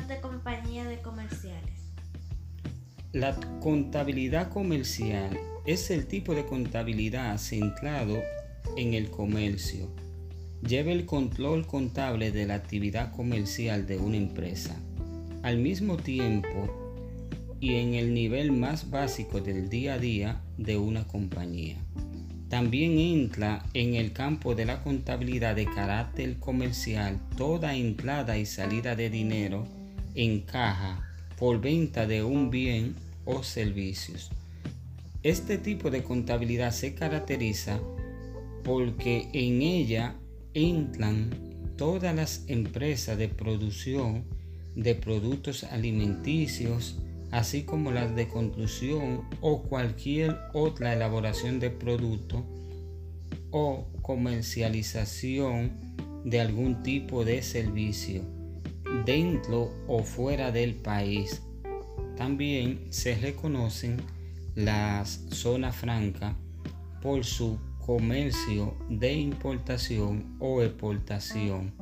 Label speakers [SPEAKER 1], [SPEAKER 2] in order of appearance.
[SPEAKER 1] importante compañía de comerciales. La contabilidad comercial es el tipo de contabilidad centrado en el comercio. Lleva el control contable de la actividad comercial de una empresa. Al mismo tiempo, y en el nivel más básico del día a día de una compañía. También entra en el campo de la contabilidad de carácter comercial toda entrada y salida de dinero en caja por venta de un bien o servicios. Este tipo de contabilidad se caracteriza porque en ella entran todas las empresas de producción de productos alimenticios, así como las de construcción o cualquier otra elaboración de producto o comercialización de algún tipo de servicio dentro o fuera del país. También se reconocen las zonas francas por su comercio de importación o exportación.